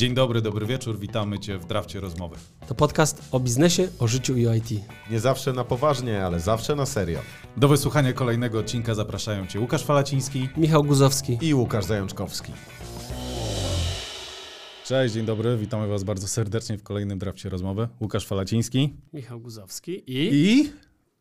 Dzień dobry, dobry wieczór, witamy Cię w Drafcie Rozmowy. To podcast o biznesie, o życiu i o IT. Nie zawsze na poważnie, ale zawsze na serio. Do wysłuchania kolejnego odcinka zapraszają Cię Łukasz Falaciński Michał Guzowski. I Łukasz Zajączkowski. Cześć, dzień dobry, witamy Was bardzo serdecznie w kolejnym Drafcie Rozmowy. Łukasz Falaciński Michał Guzowski i... i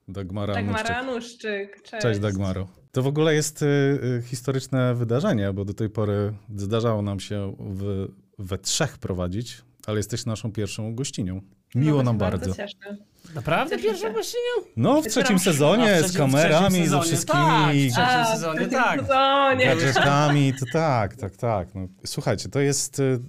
Dagmara Dagmara Anuszczyk. Anuszczyk. Cześć. Cześć Dagmaro. To w ogóle jest y, y, historyczne wydarzenie, bo do tej pory zdarzało nam się w, we trzech prowadzić, ale jesteś naszą pierwszą gościnią. Miło No, nam bardzo. Cieszę. Naprawdę pierwszą gościnią? No, w trzecim sezonie, w z trzecim- kamerami, ze wszystkimi tak, w trzecim A, sezonie, w tak. sezonie. gadżetami, to tak, tak, tak. No, słuchajcie, to jest y,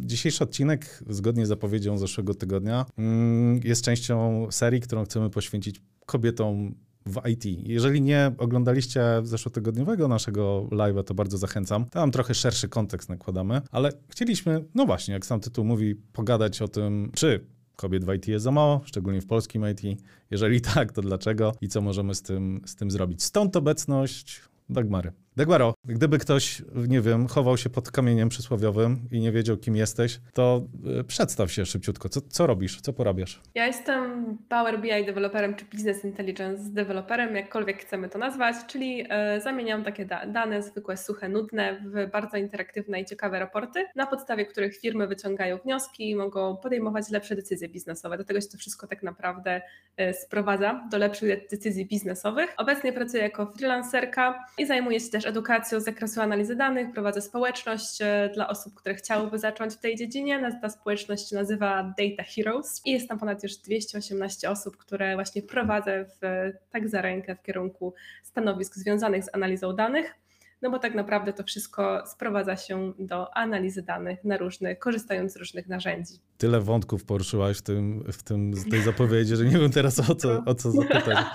dzisiejszy odcinek, zgodnie z zapowiedzią zeszłego tygodnia, mm, jest częścią serii, którą chcemy poświęcić kobietom w IT. Jeżeli nie oglądaliście zeszłotygodniowego naszego live'a, to bardzo zachęcam. Tam trochę szerszy kontekst nakładamy, ale chcieliśmy, no właśnie, jak sam tytuł mówi, pogadać o tym, czy kobiet w IT jest za mało, szczególnie w polskim IT. Jeżeli tak, to dlaczego i co możemy z tym, z tym zrobić. Stąd obecność Dagmary. Dagmaro, gdyby ktoś, nie wiem, chował się pod kamieniem przysłowiowym i nie wiedział, kim jesteś, to y, przedstaw się szybciutko. Co, co robisz? Co porabiasz? Ja jestem Power BI deweloperem czy Business Intelligence deweloperem, jakkolwiek chcemy to nazwać, czyli e, zamieniam takie da dane zwykłe, suche, nudne w bardzo interaktywne i ciekawe raporty, na podstawie których firmy wyciągają wnioski i mogą podejmować lepsze decyzje biznesowe. Do tego się to wszystko tak naprawdę e, sprowadza, do lepszych decyzji biznesowych. Obecnie pracuję jako freelancerka i zajmuję się też edukacją z zakresu analizy danych, prowadzę społeczność e, dla osób, które chciałyby zacząć w tej dziedzinie. Ta społeczność się nazywa Data Heroes i jest tam ponad już 218 osób, które właśnie prowadzę w, tak za rękę w kierunku stanowisk związanych z analizą danych. No bo tak naprawdę to wszystko sprowadza się do analizy danych na różne, korzystając z różnych narzędzi. Tyle wątków poruszyłaś w, tym, w tym, tej zapowiedzi, że nie wiem teraz o co, o co zapytać.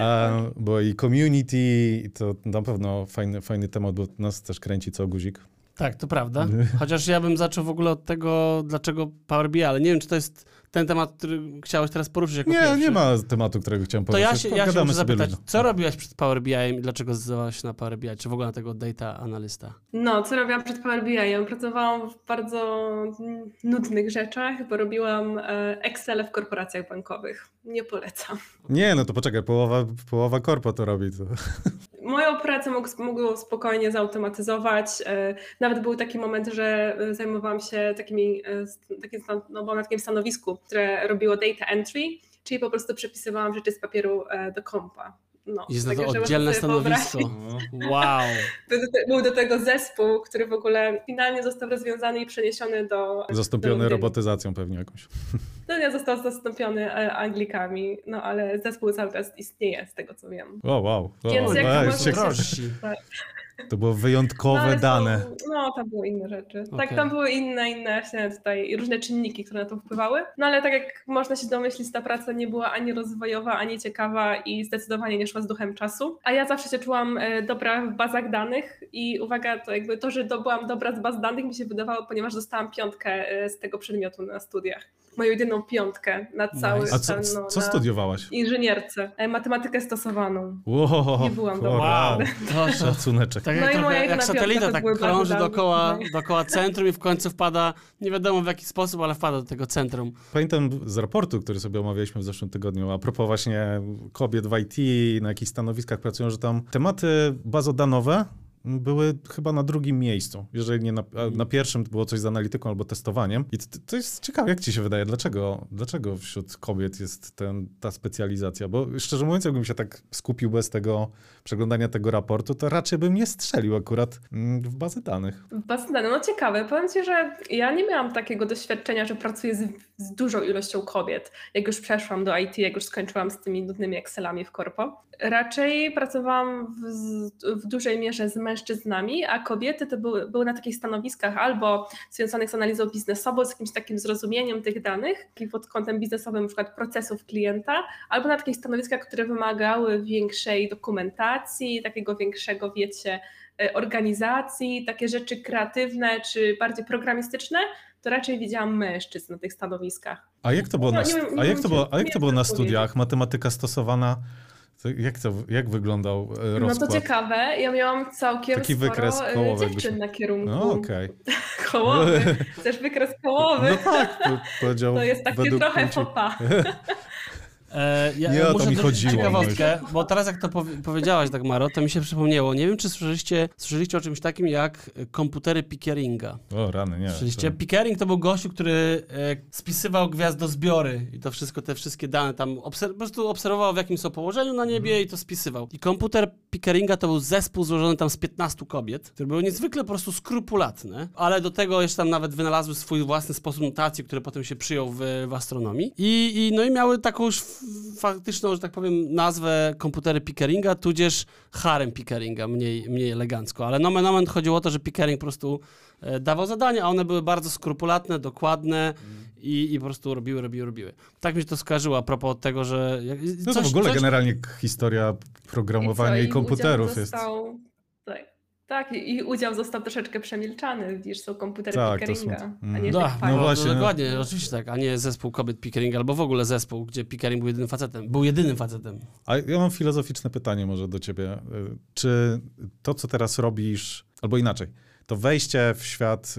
A, bo i community, to na pewno fajny, fajny temat, bo nas też kręci co guzik. Tak, to prawda. Chociaż ja bym zaczął w ogóle od tego, dlaczego Power BI, ale nie wiem, czy to jest ten temat, który chciałeś teraz poruszyć jako Nie, pierwszy. nie ma tematu, którego chciałem To poruszyć. ja się, ja się muszę zapytać, co robiłaś przed Power BI i dlaczego zdecydowałaś się na Power BI, czy w ogóle na tego data analysta? No, co robiłam przed Power BI? Ja pracowałam w bardzo nudnych rzeczach, bo robiłam e, Excel w korporacjach bankowych. Nie polecam. Nie, no to poczekaj, połowa, połowa korpo to robi. To. Pracę mógł spokojnie zautomatyzować. E, Nawet był taki moment, że e, zajmowałam się takimi, e, takim, no, na takim stanowisku, które robiło data entry, czyli po prostu przepisywałam rzeczy z papieru do kompa. No, Jest na to także oddzielne stanowisko. Wow. Był do, tego zespół, który w ogóle finalnie został rozwiązany i przeniesiony do. Zastąpiony do, robotyzacją pewnie jakąś. No nie został zastąpiony e, Anglikami, no ale zespół cały czas istnieje, z tego co wiem. O, wow. O, Więc jak można się- się- Drożsi. To było No, wyjątkowe są- dane. no, tam były inne rzeczy. Tak, Okej. tam były inne, inne właśnie tutaj różne czynniki, które na to wpływały. No ale tak jak można się domyślić, ta praca nie była ani rozwojowa, ani ciekawa i zdecydowanie nie szła z duchem czasu. A ja zawsze się czułam e, dobra w bazach danych i uwaga, to jakby to, że byłam dobra z baz danych mi się wydawało, ponieważ dostałam piątkę e, z tego przedmiotu na studiach. Moją jedyną piątkę na cały Nice. A co, ten, no, co studiowałaś? Inżynierce. E, Matematykę stosowaną. Wow, Nie byłam o, dobra. wow. To, Szacuneczek. Tak No jak, trochę, moja jak satelita tak krąży dookoła, dookoła centrum i w końcu wpada, nie wiadomo w jaki sposób, ale wpada do tego centrum. Pamiętam z raportu, który sobie omawialiśmy w zeszłym tygodniu, a propos właśnie kobiet w IT, na jakich stanowiskach pracują, że tam tematy bazodanowe były chyba na drugim miejscu. Jeżeli nie na, na pierwszym było coś z analityką albo testowaniem. I to, to jest ciekawe, jak ci się wydaje, dlaczego, dlaczego wśród kobiet jest ten, ta specjalizacja? Bo szczerze mówiąc, jakbym się tak skupił bez tego przeglądania tego raportu, to raczej bym nie strzelił akurat mm, w bazę danych. Bazy danych, no ciekawe. Powiem Ci, że ja nie miałam takiego doświadczenia, że pracuję z, z dużą ilością kobiet. Jak już przeszłam do IT, jak już skończyłam z tymi nudnymi Excelami w korpo. Raczej pracowałam w, w dużej mierze z mężczyznami, a kobiety to były, były na takich stanowiskach albo związanych z analizą biznesową, z jakimś takim zrozumieniem tych danych, pod kątem biznesowym, na przykład procesów klienta, albo na takich stanowiskach, które wymagały większej dokumentacji, takiego większego, wiecie, e, organizacji, takie rzeczy kreatywne czy bardziej programistyczne, to raczej widziałam mężczyzn na tych stanowiskach. A jak to było, No, na, nie nie a jak to było, a jak to było na studiach? Matematyka stosowana To jak, to, jak wyglądał e, No rozkład? to ciekawe, ja miałam całkiem Taki sporo wykres e, kołowy, dziewczyn na kierunku. No okej. Kołowy. Chcesz wykres kołowy? No tak, to powiedział To jest takie trochę płci. fopa. E, ja, Nie o to mi chodziło, ciekawostkę, bo teraz jak to powie, powiedziałaś, Dagmaro, to mi się przypomniało. Nie wiem, czy słyszeliście, słyszeliście o czymś takim jak e, komputery Pickeringa. O rany, nie. Słyszeliście? to- Pickering to był gościu, który e, spisywał gwiazdozbiory i to wszystko, te wszystkie dane tam, obser- po prostu obserwował w jakim są położeniu na niebie Mhm. i to spisywał. I komputer Pickeringa to był zespół złożony tam z 15 kobiet, które były niezwykle po prostu skrupulatne, ale do tego jeszcze tam nawet wynalazły swój własny sposób notacji, który potem się przyjął w, w astronomii. I, I no i miały taką już faktyczną, że tak powiem, nazwę komputery Pickeringa, tudzież harem Pickeringa, mniej, mniej elegancko. Ale nomen omen chodziło o to, że Pickering po prostu e, dawał zadania, a one były bardzo skrupulatne, dokładne i, i po prostu robiły, robiły, robiły. Tak mi się to skojarzyło a propos tego, że... jak- No to w ogóle generalnie historia programowania co, i, udział komputerów jest. został, Tak, i udział został troszeczkę przemilczany, widzisz, są komputery Tak, to Pickeringa, są- a mm. nie Da, tych no fajnych. no właśnie, no. Dokładnie, oczywiście tak, a nie zespół kobiet Pickeringa, albo w ogóle zespół, gdzie Pickering był jedynym facetem. Był jedynym facetem. A ja mam filozoficzne pytanie może do ciebie. Y, Czy to, co teraz robisz, albo inaczej, to wejście w świat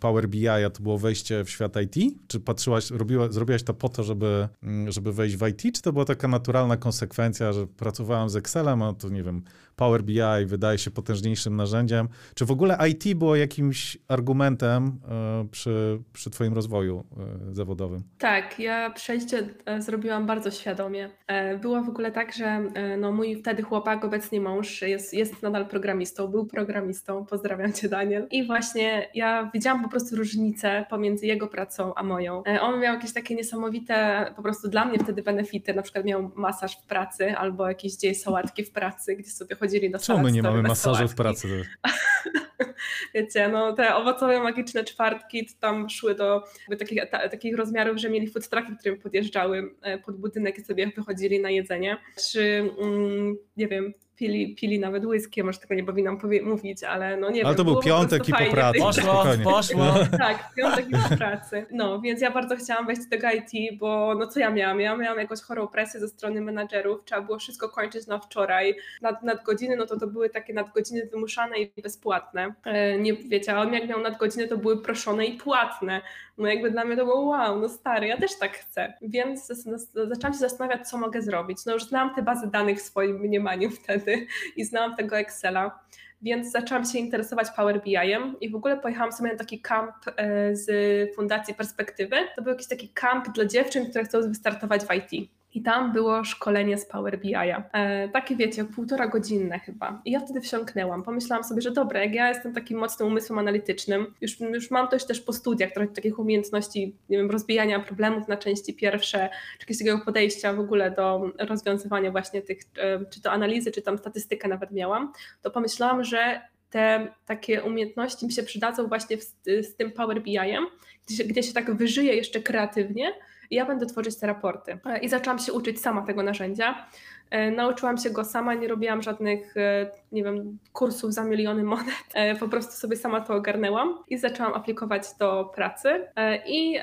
Power BI, to było wejście w świat IT? Czy patrzyłaś, robiła, zrobiłaś to po to, żeby, mm, żeby wejść w IT, czy to była taka naturalna konsekwencja, że pracowałem z Excelem, a to nie wiem, Power BI wydaje się potężniejszym narzędziem? Czy w ogóle IT było jakimś argumentem y, przy, przy twoim rozwoju y, zawodowym? Tak, ja przejście e, zrobiłam bardzo świadomie. E, Było w ogóle tak, że e, no, mój wtedy chłopak, obecnie mąż, jest, jest nadal programistą, był programistą, pozdrawiam cię Daniel. I właśnie ja widziałam po prostu różnicę pomiędzy jego pracą a moją. E, On miał jakieś takie niesamowite, po prostu dla mnie wtedy benefity, na przykład miał masaż w pracy albo jakieś dzieje sałatki w pracy, gdzie sobie chodzili do Czemu my nie mamy masażu w pracy? Wiecie, no te owocowe magiczne czwartki to tam szły do takich, ta, takich rozmiarów, że mieli food trucki, które podjeżdżały e, pod budynek i sobie wychodzili na jedzenie. Czy, mm, nie wiem, pili, pili nawet whisky, może tego nie powinnam powie- mówić, ale no nie Ale wiem. to był piątek i po pracy. Poszło, spokojnie. poszło. tak, piątek i po pracy. No, więc ja bardzo chciałam wejść do tego IT, bo no co ja miałam? Ja miałam jakąś chorą presję ze strony menadżerów, trzeba było wszystko kończyć na wczoraj. Nad, nadgodziny, no to to były takie nadgodziny wymuszane i bezpłatne. E, nie, wiecie, a on jak miał nadgodziny, to były proszone i płatne. No jakby dla mnie to było wow, no stary, ja też tak chcę. Więc zaczęłam się zastanawiać, co mogę zrobić. No już znałam te bazy danych w swoim mniemaniu wtedy i znałam tego Excela więc zaczęłam się interesować Power BI-em i w ogóle pojechałam sobie na taki camp e, z Fundacji Perspektywy. To był jakiś taki camp dla dziewczyn, które chcą wystartować w IT. I tam było szkolenie z Power BI-a. E, takie wiecie, półtora godzinne chyba. I ja wtedy wsiąknęłam. Pomyślałam sobie, że dobra, jak ja jestem takim mocnym umysłem analitycznym, już, już mam też też po studiach trochę takich umiejętności, nie wiem, rozbijania problemów na części pierwsze, czy jakiegoś takiego podejścia w ogóle do rozwiązywania właśnie tych, e, czy to analizy, czy tam statystykę nawet miałam, to pomyślałam, że te takie umiejętności mi się przydadzą właśnie w, z tym Power BI-em, gdzie, gdzie się tak wyżyje jeszcze kreatywnie ja będę tworzyć te raporty. E, I zaczęłam się uczyć sama tego narzędzia. E, Nauczyłam się go sama, nie robiłam żadnych, e, nie wiem, kursów za miliony monet. Po prostu sobie sama to ogarnęłam i zaczęłam aplikować do pracy. I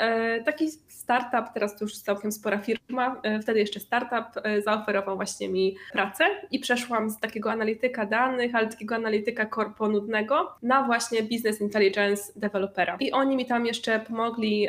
taki startup, teraz to już całkiem spora firma, e, wtedy jeszcze startup, e, zaoferował właśnie mi pracę i przeszłam z takiego analityka danych, ale takiego analityka korpo nudnego na właśnie business intelligence dewelopera. I oni mi tam jeszcze pomogli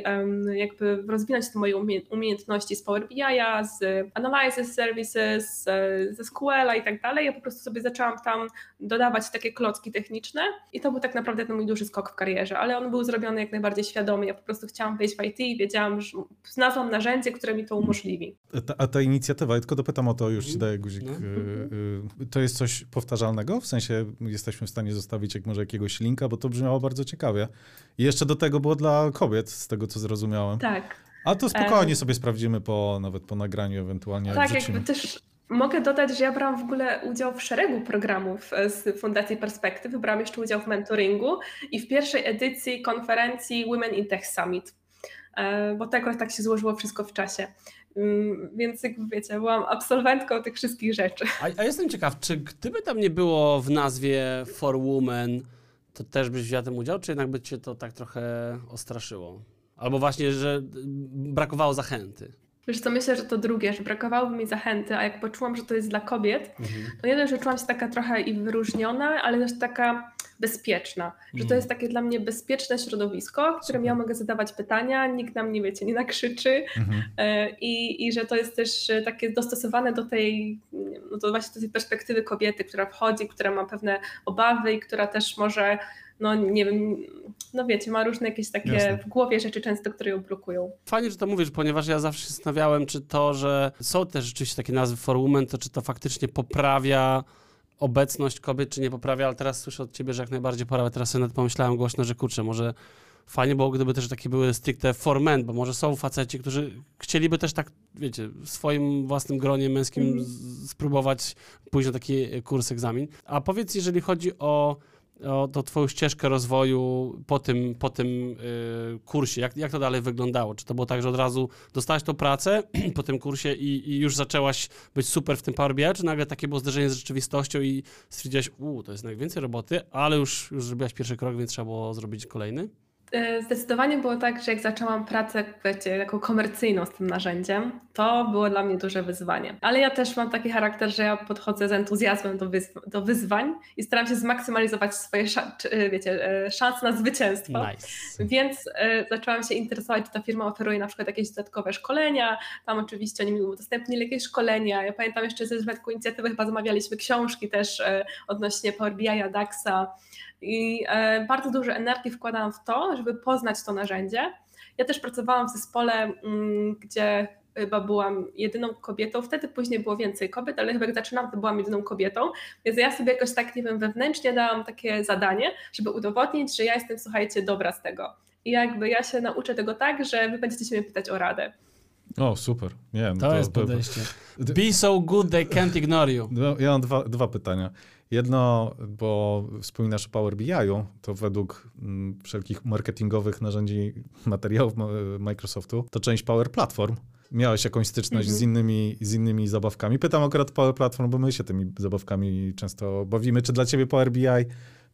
jakby rozwinąć te moje umie- umiejętności z Power BI'a, z Analysis Services, z- ze SQL-a i tak dalej. Ja po prostu sobie zaczęłam tam dodawać takie klocki techniczne i to był tak naprawdę ten mój duży skok w karierze, ale on był zrobiony jak najbardziej świadomie. Ja po prostu chciałam wejść w IT wiedziałam, że znalazłam narzędzie, które mi to umożliwi. Ta, a ta inicjatywa, ja tylko dopytam o to, już ci daję guzik. No. y, y, To jest coś powtarzalnego? W sensie jesteśmy w stanie zostawić jak może jakiegoś linka, bo to brzmiało bardzo ciekawie. I jeszcze do tego było dla kobiet, z tego co zrozumiałem. Tak. A to spokojnie sobie sprawdzimy po, nawet po nagraniu ewentualnie. Tak, wrzucimy. jakby też mogę dodać, że ja brałam w ogóle udział w szeregu programów e, z Fundacji Perspektyw. Brałam jeszcze udział w mentoringu i w pierwszej edycji konferencji Women in Tech Summit, bo to akurat tak się złożyło wszystko w czasie. Mm, Więc jakby wiecie, byłam absolwentką tych wszystkich rzeczy. A, a jestem ciekaw, czy gdyby tam nie było w nazwie For Women, to też byś wziął tym udział, czy jednak by cię to tak trochę ostraszyło? Albo właśnie, że brakowało zachęty? Wiesz co, myślę, że to drugie, że brakowałoby mi zachęty, a jak poczułam, że to jest dla kobiet, Mhm. to dość, że czułam się taka trochę i wyróżniona, ale też taka bezpieczna, że to Mhm. jest takie dla mnie bezpieczne środowisko, w którym ja mogę zadawać pytania, nikt na mnie, wiecie, nie nakrzyczy Mhm. e, i, i że to jest też e, takie dostosowane do tej, nie no to właśnie do tej perspektywy kobiety, która wchodzi, która ma pewne obawy i która też może, no nie wiem, no wiecie, ma różne jakieś takie Jasne. w głowie rzeczy często, które ją blokują. Fajnie, że to mówisz, ponieważ ja zawsze się zastanawiałem, czy to, że są też rzeczywiście takie nazwy for women, to czy to faktycznie poprawia obecność kobiet, czy nie poprawia, ale teraz słyszę od ciebie, że jak najbardziej poprawia. Teraz sobie nawet pomyślałem głośno, że kurczę, może fajnie było, gdyby też takie były stricte for men, bo może są faceci, którzy chcieliby też tak, wiecie, w swoim własnym gronie męskim Mhm. spróbować pójść na taki e, kurs, egzamin. A powiedz, jeżeli chodzi o o tą twoją ścieżkę rozwoju po tym, po tym y, kursie, jak, jak to dalej wyglądało? Czy to było tak, że od razu dostałaś tą pracę po tym kursie i, i już zaczęłaś być super w tym Power BI, czy nagle takie było zderzenie z rzeczywistością i stwierdziłaś, u, to jest najwięcej roboty, ale już, już zrobiłaś pierwszy krok, więc trzeba było zrobić kolejny? E, Zdecydowanie było tak, że jak zaczęłam pracę, wiecie, taką komercyjną z tym narzędziem, to było dla mnie duże wyzwanie. Ale ja też mam taki charakter, że ja podchodzę z entuzjazmem do, do wyzwań i staram się zmaksymalizować swoje e, wiecie, e, szanse na zwycięstwo. Nice. Więc e, zaczęłam się interesować, czy ta firma oferuje na przykład jakieś dodatkowe szkolenia. Tam oczywiście oni mi udostępnili jakieś szkolenia. Ja pamiętam jeszcze ze przypadku inicjatywy chyba zamawialiśmy książki też e, odnośnie Power BI, DAXa i e, bardzo dużo energii wkładałam w to, żeby poznać to narzędzie. Ja też pracowałam w zespole, mm, gdzie chyba byłam jedyną kobietą, wtedy później było więcej kobiet, ale chyba jak zaczynam, to byłam jedyną kobietą, więc ja sobie jakoś tak, nie wiem, wewnętrznie dałam takie zadanie, żeby udowodnić, że ja jestem, słuchajcie, dobra z tego. I jakby ja się nauczę tego tak, że wy będziecie się mnie pytać o radę. O, super. Nie, no To, jest podejście. Be so good they can't ignore you. No, ja mam dwa, dwa pytania. Jedno, bo wspominasz o Power BI-u, to według mm, wszelkich marketingowych narzędzi, materiałów ma- Microsoftu, to część Power Platform. Miałeś jakąś styczność Mhm. z, innymi, z innymi zabawkami. Pytam akurat Power Platform, bo my się tymi zabawkami często bawimy. Czy dla ciebie Power BI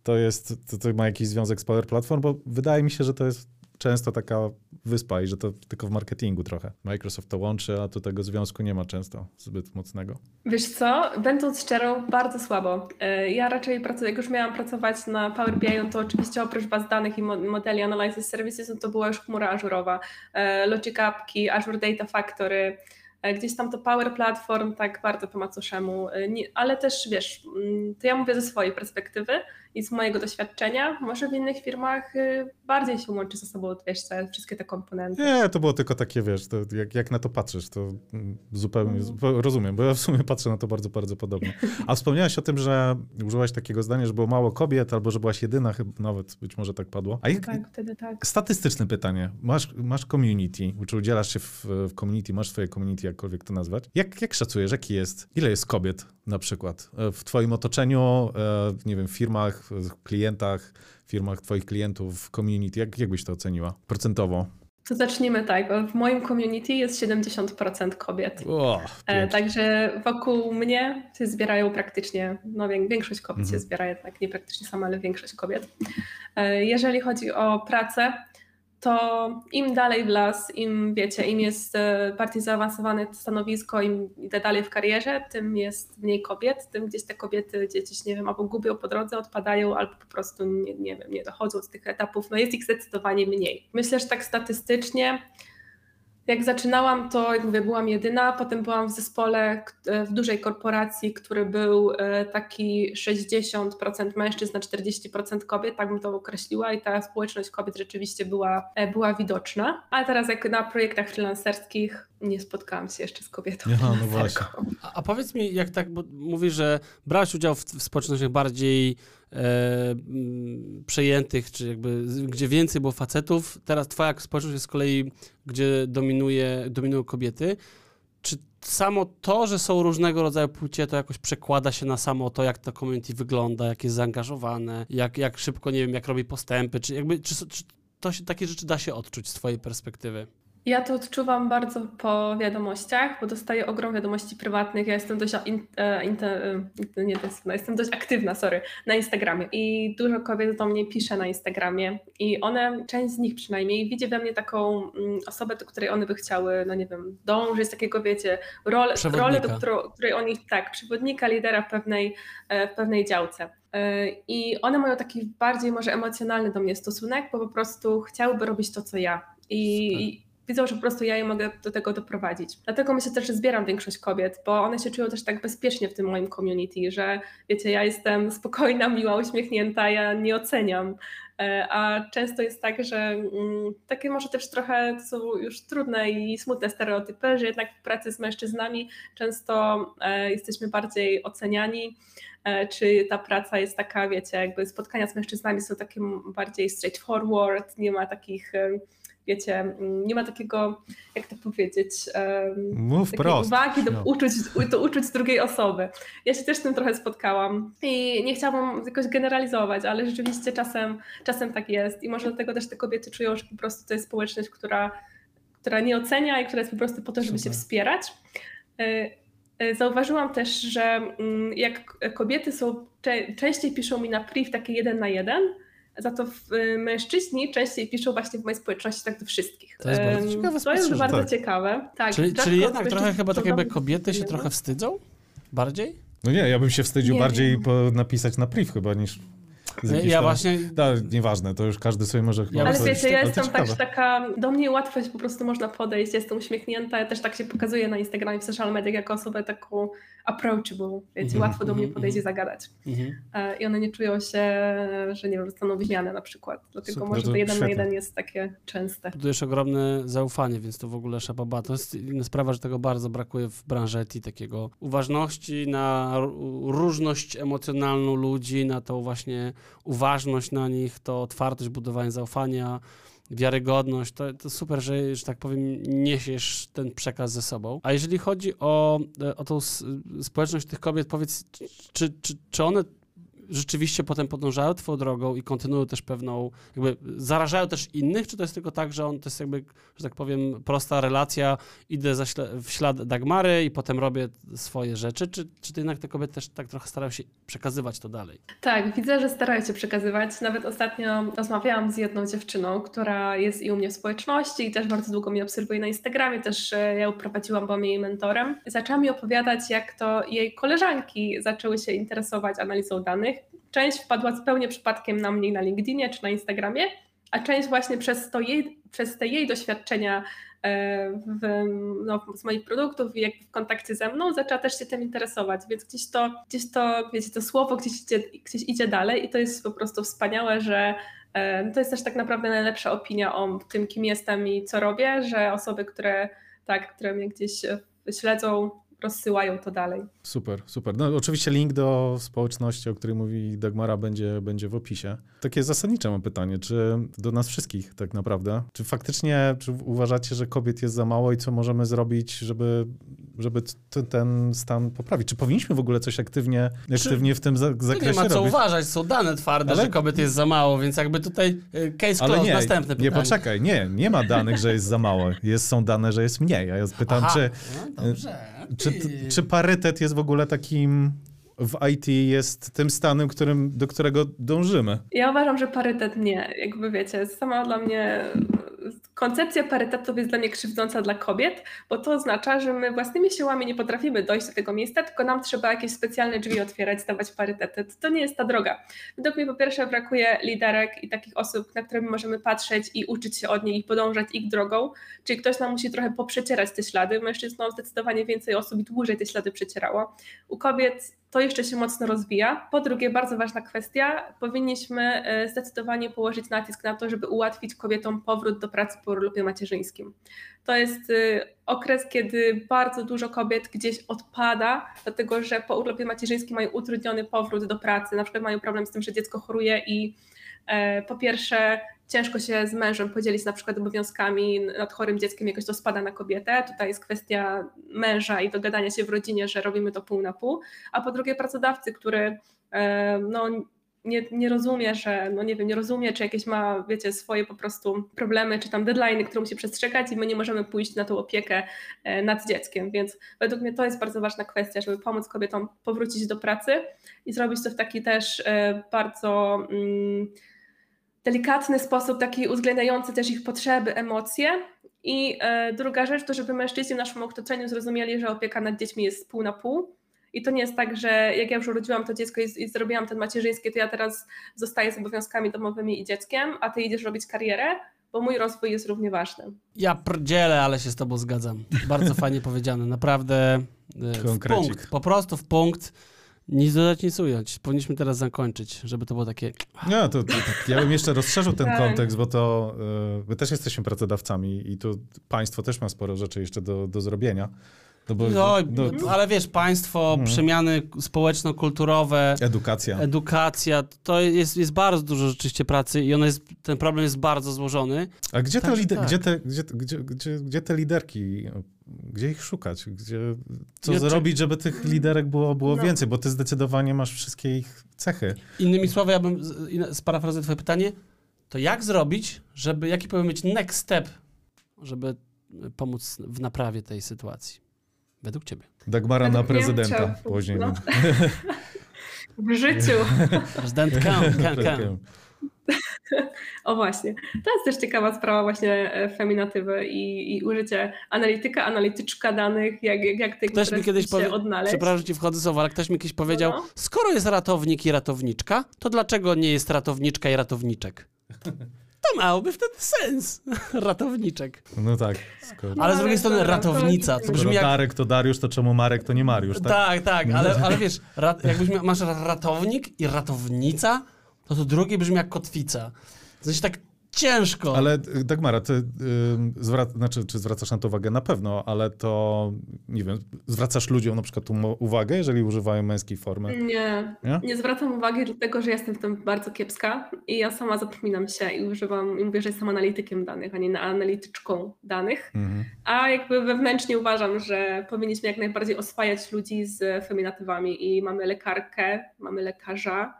to jest, to, to ma jakiś związek z Power Platform? Bo wydaje mi się, że to jest często taka wyspa i że to tylko w marketingu trochę. Microsoft to łączy, a tu tego związku nie ma często zbyt mocnego. Wiesz co, będąc szczerą, bardzo słabo. E, Ja raczej pracuję, jak już miałam pracować na Power BI, no to oczywiście oprócz baz danych i mo- modeli Analysis Services, no to była już chmura ażurowa, e, Logic Appki, Azure Data Factory, e, gdzieś tam to Power Platform, tak bardzo po macoszemu, ale też wiesz, mm, to ja mówię ze swojej perspektywy i z mojego doświadczenia, może w innych firmach y, bardziej się łączy ze sobą, wiesz, te wszystkie te komponenty. Nie, to było tylko takie, wiesz, to jak, jak na to patrzysz, to mm, zupełnie zupe- rozumiem, bo ja w sumie patrzę na to bardzo, bardzo podobnie. A wspomniałaś o tym, że użyłaś takiego zdania, że było mało kobiet, albo że byłaś jedyna, chyba nawet być może tak padło. A jak, Tak, wtedy tak. statystyczne pytanie. Masz, masz community, czy udzielasz się w, w community, masz swoje community, jakkolwiek to nazwać. Jak, jak szacujesz, jaki jest, ile jest kobiet na przykład e, w twoim otoczeniu, e, nie wiem, w firmach, klientach, firmach twoich klientów, w community, jak, jak byś to oceniła procentowo? To zacznijmy tak, w moim community jest 70% kobiet. O, E. Także wokół mnie się zbierają praktycznie, no wię- większość kobiet Mhm. się zbiera jednak, nie praktycznie sama, ale większość kobiet. E, Jeżeli chodzi o pracę, to im dalej w las, im wiecie, im jest e, bardziej zaawansowane stanowisko, im idę dalej w karierze, tym jest mniej kobiet, tym gdzieś te kobiety gdzieś, nie wiem, albo gubią po drodze, odpadają, albo po prostu nie, nie wiem, nie dochodzą do tych etapów. No jest ich zdecydowanie mniej. Myślę, że tak statystycznie jak zaczynałam, to jak mówię, byłam jedyna, potem byłam w zespole e, w dużej korporacji, który był e, taki 60% mężczyzn na 40% kobiet, tak bym to określiła i ta społeczność kobiet rzeczywiście była, e, była widoczna. Ale teraz jak na projektach freelancerskich nie spotkałam się jeszcze z kobietą. Aha, no właśnie. A, a powiedz mi, jak tak, bo mówisz, że brałeś udział w, w społecznościach bardziej e, mm, przejętych, czy jakby, gdzie więcej było facetów, teraz twoja społeczność jest z kolei, gdzie dominuje, dominują kobiety. Czy samo to, że są różnego rodzaju płcie, to jakoś przekłada się na samo to, jak to community wygląda, jak jest zaangażowane, jak, jak szybko, nie wiem, jak robi postępy, czy jakby, czy, czy to się, takie rzeczy da się odczuć z twojej perspektywy? Ja to odczuwam bardzo po wiadomościach, bo dostaję ogrom wiadomości prywatnych. Ja jestem dość, in, e, in, in, nie, jestem dość aktywna, sorry, na Instagramie i dużo kobiet do mnie pisze na Instagramie i one, część z nich przynajmniej, widzi we mnie taką mm, osobę, do której one by chciały, no nie wiem, dążyć, takiego wiecie, rolę, rolę do której, której oni, tak, przewodnika, lidera w pewnej, e, w pewnej działce. E, I one mają taki bardziej może emocjonalny do mnie stosunek, bo po prostu chciałyby robić to, co ja. I, widzą, że po prostu ja je mogę do tego doprowadzić. Dlatego myślę też, że zbieram większość kobiet, bo one się czują też tak bezpiecznie w tym moim community, że wiecie, ja jestem spokojna, miła, uśmiechnięta, ja nie oceniam. E, a często jest tak, że mm, takie może też trochę są już trudne i smutne stereotypy, że jednak w pracy z mężczyznami często e, jesteśmy bardziej oceniani, e, czy ta praca jest taka, wiecie, jakby spotkania z mężczyznami są takie bardziej straightforward, nie ma takich wiecie, nie ma takiego, jak to powiedzieć, Mów takiej prost. uwagi do, no. uczuć, do uczuć drugiej osoby. Ja się też z tym trochę spotkałam i nie chciałabym jakoś generalizować, ale rzeczywiście czasem, czasem tak jest i może dlatego też te kobiety czują, że po prostu to jest społeczność, która, która nie ocenia i która jest po prostu po to, żeby Super. się wspierać. E, e, zauważyłam też, że mm, jak kobiety są, częściej piszą mi na priv takie jeden na jeden, za to y, mężczyźni częściej piszą właśnie w mojej społeczności tak do wszystkich. To jest bardzo ciekawe. To jest bardzo tak. ciekawe. Tak, czyli, czyli jednak trochę chyba tak jakby kobiety się trochę wstydzą? Bardziej? No nie, ja bym się wstydził nie, bardziej nie. napisać na priv chyba niż ja tam, właśnie... No, nieważne, to już każdy sobie może... Ja ale wiecie, ja jestem tak, taka... Do mnie łatwo się po prostu można podejść, jestem uśmiechnięta, ja też tak się pokazuję na Instagramie, w social mediach jako osobę taką approachable, wiecie, mm -hmm, łatwo do mnie mhm, podejść i zagadać. Mm -hmm. I one nie czują się, że nie wiem, zostaną na przykład. Dlatego Super, może to jeden świetne. na jeden jest takie częste. Budujesz ogromne zaufanie, więc to w ogóle szababa. To jest inna sprawa, że tego bardzo brakuje w branży IT, takiego uważności na różność emocjonalną ludzi, na tą właśnie uważność na nich, to otwartość, budowanie zaufania, wiarygodność, to, to super, że, że tak powiem, niesiesz ten przekaz ze sobą. A jeżeli chodzi o, o tą społeczność tych kobiet, powiedz, czy, czy, czy one rzeczywiście potem podążają twoją drogą i kontynuują też pewną, jakby zarażają też innych, czy to jest tylko tak, że on to jest jakby, że tak powiem, prosta relacja, idę za w ślad Dagmary i potem robię swoje rzeczy, czy, czy to jednak te kobiety też tak trochę starają się przekazywać to dalej? Tak, widzę, że starają się przekazywać. Nawet ostatnio rozmawiałam z jedną dziewczyną, która jest i u mnie w społeczności i też bardzo długo mnie obserwuje na Instagramie, też e, ja ją prowadziłam, byłam jej mentorem. Zaczęła mi opowiadać, jak to jej koleżanki zaczęły się interesować analizą danych Część wpadła zupełnie przypadkiem na mnie na LinkedInie czy na Instagramie, a część właśnie przez, to jej, przez te jej doświadczenia e, w, no, z moich produktów i jakby w kontakcie ze mną zaczęła też się tym interesować, więc gdzieś to, gdzieś to, wiecie, to słowo gdzieś idzie, gdzieś idzie dalej i to jest po prostu wspaniałe, że e, to jest też tak naprawdę najlepsza opinia o tym, kim jestem i co robię, że osoby, które tak, które mnie gdzieś śledzą, rozsyłają to dalej. Super, super. No oczywiście link do społeczności, o której mówi Dagmara, będzie, będzie w opisie. Takie zasadnicze mam pytanie, czy do nas wszystkich tak naprawdę, czy faktycznie, czy uważacie, że kobiet jest za mało i co możemy zrobić, żeby, żeby t- ten stan poprawić? Czy powinniśmy w ogóle coś aktywnie, aktywnie w tym za- zakresie robić? Nie ma co robić? uważać, są dane twarde, Ale... że kobiet jest za mało, więc jakby tutaj y, case closed, nie, następne pytanie. Nie, poczekaj, nie, nie ma danych, że jest za mało. Jest, są dane, że jest mniej. A ja pytam, Aha, czy... No dobrze. Czy, czy parytet jest w ogóle takim w IT jest tym stanem, którym, do którego dążymy? Ja uważam, że parytet nie. Jakby wiecie, sama dla mnie koncepcja parytetu jest dla mnie krzywdząca dla kobiet, bo to oznacza, że my własnymi siłami nie potrafimy dojść do tego miejsca, tylko nam trzeba jakieś specjalne drzwi otwierać, stawać parytety. To nie jest ta droga. Według mnie po pierwsze brakuje liderek i takich osób, na które my możemy patrzeć i uczyć się od nich i podążać ich drogą, czyli ktoś nam musi trochę poprzecierać te ślady. Mężczyznom zdecydowanie więcej osób i dłużej te ślady przecierało. U kobiet to jeszcze się mocno rozwija. Po drugie, bardzo ważna kwestia, powinniśmy e, zdecydowanie położyć nacisk na to, żeby ułatwić kobietom powrót do pracy po urlopie macierzyńskim. To jest e, okres, kiedy bardzo dużo kobiet gdzieś odpada, dlatego że po urlopie macierzyńskim mają utrudniony powrót do pracy, na przykład mają problem z tym, że dziecko choruje i e, po pierwsze ciężko się z mężem podzielić na przykład obowiązkami nad chorym dzieckiem, jakoś to spada na kobietę. Tutaj jest kwestia męża i dogadania się w rodzinie, że robimy to pół na pół. A po drugie pracodawcy, który e, no, nie, nie rozumie, że, no nie wiem, nie rozumie, czy jakieś ma, wiecie, swoje po prostu problemy, czy tam deadline, które musi przestrzegać i my nie możemy pójść na tą opiekę e, nad dzieckiem, więc według mnie to jest bardzo ważna kwestia, żeby pomóc kobietom powrócić do pracy i zrobić to w taki też e, bardzo mm, delikatny sposób, taki uwzględniający też ich potrzeby, emocje. I e, druga rzecz to, żeby mężczyźni w naszym otoczeniu zrozumieli, że opieka nad dziećmi jest pół na pół, i to nie jest tak, że jak ja już urodziłam to dziecko i, i zrobiłam ten macierzyński, to ja teraz zostaję z obowiązkami domowymi i dzieckiem, a ty idziesz robić karierę, bo mój rozwój jest równie ważny. Ja prdzielę, ale się z tobą zgadzam. Bardzo fajnie powiedziane. Naprawdę e, w Konkrecik. punkt. Po prostu w punkt. Nic dodać, nic ująć. Powinniśmy teraz zakończyć, żeby to było takie... Nie, to, to, ja bym jeszcze rozszerzył ten Tak. kontekst, bo to y, my też jesteśmy pracodawcami i tu państwo też ma sporo rzeczy jeszcze do, do zrobienia. No bo No, no, ale wiesz, państwo, przemiany społeczno-kulturowe, edukacja. edukacja, to jest, jest bardzo dużo rzeczywiście pracy i ona jest, ten problem jest bardzo złożony. A gdzie te, Także lider, tak. gdzie, te, gdzie, gdzie, gdzie, gdzie te liderki? Gdzie ich szukać? Gdzie, co Ja zrobić, żeby tych liderek było, było No. więcej? Bo ty zdecydowanie masz wszystkie ich cechy. Innymi słowy, ja bym sparafrazuję twoje pytanie, to jak zrobić, żeby, jaki powinien być next step, żeby pomóc w naprawie tej sytuacji? Według ciebie. Dagmara na Według mnie prezydenta trzeba- później. no. W życiu. Prezydent Kam. O właśnie. To jest też ciekawa sprawa właśnie e, feminatywy i, i użycie analityka, analityczka danych, jak, jak, jak ty Ktoś mi kiedyś się powie, odnaleźć. przepraszam, że ci wchodzę w słowo, ale ktoś mi kiedyś powiedział, No. skoro jest ratownik i ratowniczka, to dlaczego nie jest ratowniczka i ratowniczek? To miałoby wtedy sens. Ratowniczek. No tak. Skoro, Ale z drugiej strony to- to- ratownica, to brzmi jak... Darek to Dariusz, to czemu Marek to nie Mariusz, tak? Tak, tak, ale, ale wiesz, rat, jakbyś mia- masz ratownik i ratownica, to to drugie brzmi jak kotwica. W sensie tak ciężko. Ale Dagmara, ty zwrac- znaczy, czy zwracasz na to uwagę? Na pewno, ale to, nie wiem, zwracasz ludziom na przykład uwagę, jeżeli używają męskiej formy? Nie, Nie? nie zwracam uwagi, dlatego że jestem w tym bardzo kiepska i ja sama zapominam się i używam, i mówię, że jestem analitykiem danych, a nie analityczką danych. Mhm. A jakby wewnętrznie uważam, że powinniśmy jak najbardziej oswajać ludzi z feminatywami i mamy lekarkę, mamy lekarza.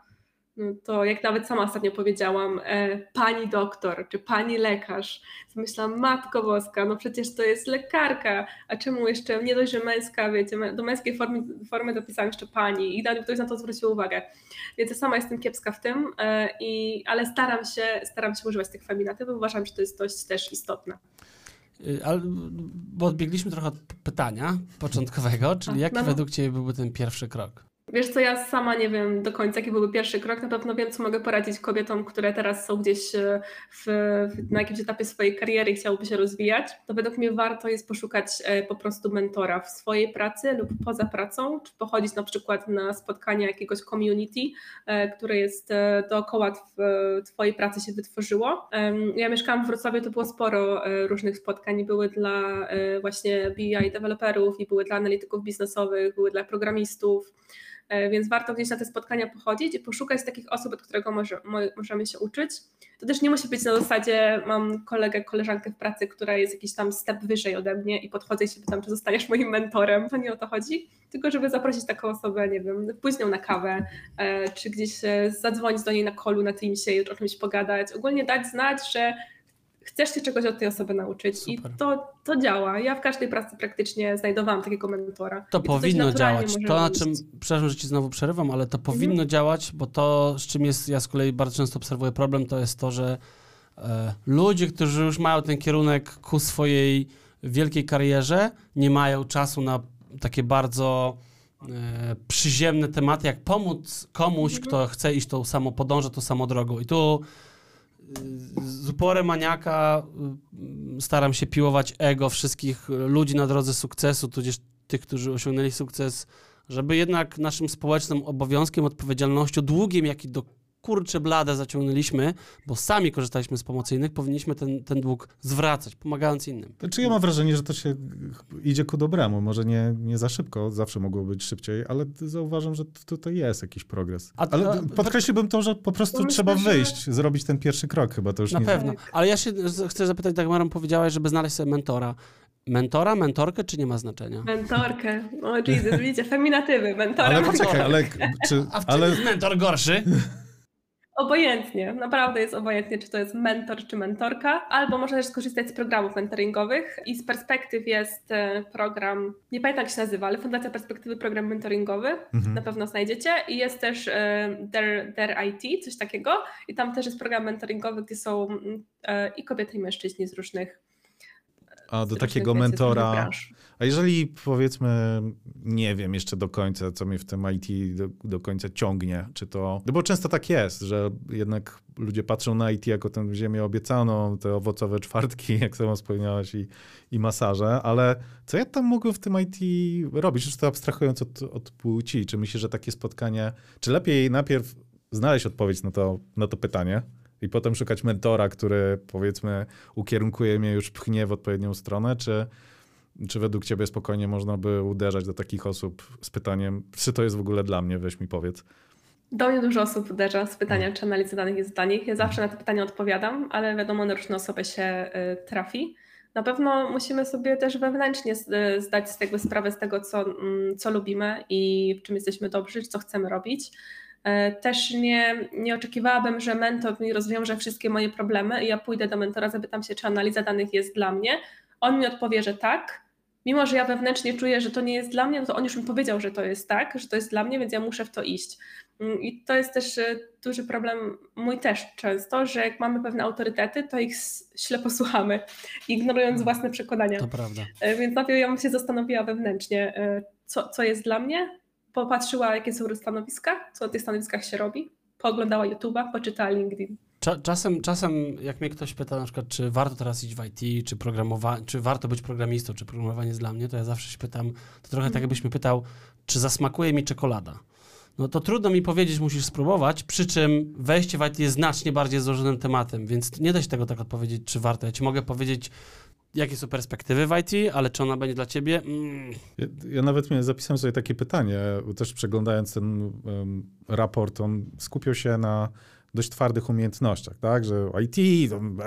No to jak nawet sama ostatnio powiedziałam, e, pani doktor czy pani lekarz, to myślałam, matko boska, no przecież to jest lekarka, a czemu jeszcze nie dość, że męska, wiecie, do męskiej formy, formy dopisałam jeszcze pani i ktoś na to zwrócił uwagę. Więc ja sama jestem kiepska w tym, e, i, ale staram się, staram się używać tych feminatywów, uważam, że to jest dość też istotne. Y, Ale, bo odbiegliśmy trochę od pytania początkowego, czyli A, jaki no. według ciebie byłby ten pierwszy krok? Wiesz co, ja sama nie wiem do końca, jaki byłby pierwszy krok. Na pewno wiem, co mogę poradzić kobietom, które teraz są gdzieś e, w, na jakimś etapie swojej kariery i chciałyby się rozwijać. To według mnie warto jest poszukać e, po prostu mentora w swojej pracy lub poza pracą, czy pochodzić na przykład na spotkania jakiegoś community, e, które jest dookoła tw- twojej pracy się wytworzyło. Ja mieszkałam w Wrocławiu, to było sporo różnych spotkań. Były dla właśnie BI deweloperów i były dla analityków biznesowych, były dla programistów. E, Więc warto gdzieś na te spotkania pochodzić i poszukać takich osób, od którego może, mo, możemy się uczyć. To też nie musi być na zasadzie, mam kolegę, koleżankę w pracy, która jest jakiś tam step wyżej ode mnie i podchodzę i się pytam, czy zostaniesz moim mentorem. To nie o to chodzi, tylko żeby zaprosić taką osobę, nie wiem, nią na kawę, e, czy gdzieś e, zadzwonić do niej na kolu, na Teamsie i o czymś pogadać. Ogólnie dać znać, że chcesz się czegoś od tej osoby nauczyć Super. i to, to działa. Ja w każdej pracy praktycznie znajdowałam takiego mentora. To coś powinno działać. To, na czym, przepraszam, że ci znowu przerywam, ale to Mhm. powinno działać, bo to, z czym jest, ja z kolei bardzo często obserwuję problem, to jest to, że e, ludzie, którzy już mają ten kierunek ku swojej wielkiej karierze, nie mają czasu na takie bardzo e, przyziemne tematy, jak pomóc komuś, Mhm. kto chce iść tą samą, podąża tą samą drogą. I tu z uporem maniaka y, staram się piłować ego wszystkich ludzi na drodze sukcesu, tudzież tych, którzy osiągnęli sukces, żeby jednak naszym społecznym obowiązkiem, odpowiedzialnością, długiem, jaki do kurcze blade zaciągnęliśmy, bo sami korzystaliśmy z pomocy innych, powinniśmy ten, ten dług zwracać, pomagając innym. Znaczy ja mam wrażenie, że to się idzie ku dobremu. Może nie, nie za szybko, zawsze mogło być szybciej, ale zauważam, że tutaj jest jakiś progres. A- ale a- podkreśliłbym to, że po prostu No myślę, trzeba że- wyjść, zrobić ten pierwszy krok chyba. To już Na nie... pewno. Ale ja się chcę zapytać, tak Maram powiedziałaś, żeby znaleźć sobie mentora. Mentora, mentorkę, czy nie ma znaczenia? Mentorkę. O Jesus, widzicie, feminatywy, mentora. Ale poczekaj, ale czy... A Ale, jest mentor gorszy? Obojętnie, naprawdę jest obojętnie, czy to jest mentor, czy mentorka, albo można też skorzystać z programów mentoringowych i z perspektyw jest e, program, nie pamiętam jak się nazywa, ale Fundacja Perspektywy Program Mentoringowy, mhm. na pewno znajdziecie i jest też Their, Their IT, coś takiego i tam też jest program mentoringowy, gdzie są mm, e, i kobiety i mężczyźni z różnych a do takiego mentora. A jeżeli powiedzmy, nie wiem jeszcze do końca, co mnie w tym IT do, do, końca ciągnie, czy to. No bo często tak jest, że jednak ludzie patrzą na IT jako tę ziemię obiecaną, te owocowe czwartki, jak sama wspomniałaś, i, i masaże, ale co ja tam mogę w tym IT robić? Już to abstrahując od, od płci, czy myślisz, że takie spotkanie, czy lepiej najpierw znaleźć odpowiedź na to, na to pytanie? i potem szukać mentora, który powiedzmy ukierunkuje mnie, już pchnie w odpowiednią stronę, czy, czy według ciebie spokojnie można by uderzać do takich osób z pytaniem, czy to jest w ogóle dla mnie, weź mi powiedz. Do mnie dużo osób uderza z pytania, hmm. czy analiza danych jest dla nich. Ja zawsze na te pytania odpowiadam, ale wiadomo, na różne osoby się y, trafi. Na pewno musimy sobie też wewnętrznie y, zdać z tego sprawę z tego, co, mm, co lubimy i w czym jesteśmy dobrzy, co chcemy robić. E, też nie, nie oczekiwałabym, że mentor mi rozwiąże wszystkie moje problemy i ja pójdę do mentora, zapytam się, czy analiza danych jest dla mnie. On mi odpowie, że tak. Mimo, że ja wewnętrznie czuję, że to nie jest dla mnie, no to on już mi powiedział, że to jest tak, że to jest dla mnie, więc ja muszę w to iść. Mm, I to jest też e, duży problem mój też często, że jak mamy pewne autorytety, to ich ślepo słuchamy, ignorując mhm. własne przekonania. To prawda. E, więc najpierw ja bym się zastanowiła wewnętrznie, co, co jest dla mnie, popatrzyła, jakie są stanowiska, co na tych stanowiskach się robi, pooglądała YouTube'a, poczytała LinkedIn. Czasem, czasem, jak mnie ktoś pyta na przykład, czy warto teraz iść w IT, czy czy warto być programistą, czy programowanie jest dla mnie, to ja zawsze się pytam, to trochę tak jakbyś mi pytał, czy zasmakuje mi czekolada. No to trudno mi powiedzieć, musisz spróbować, przy czym wejście w IT jest znacznie bardziej złożonym tematem, więc nie da się tego tak odpowiedzieć, czy warto. Ja ci mogę powiedzieć, Jakie są perspektywy w IT, ale czy ona będzie dla ciebie? Mm. Ja, ja, nawet zapisałem sobie takie pytanie, też przeglądając ten um, raport, on skupiał się na dość twardych umiejętnościach, tak, że IT,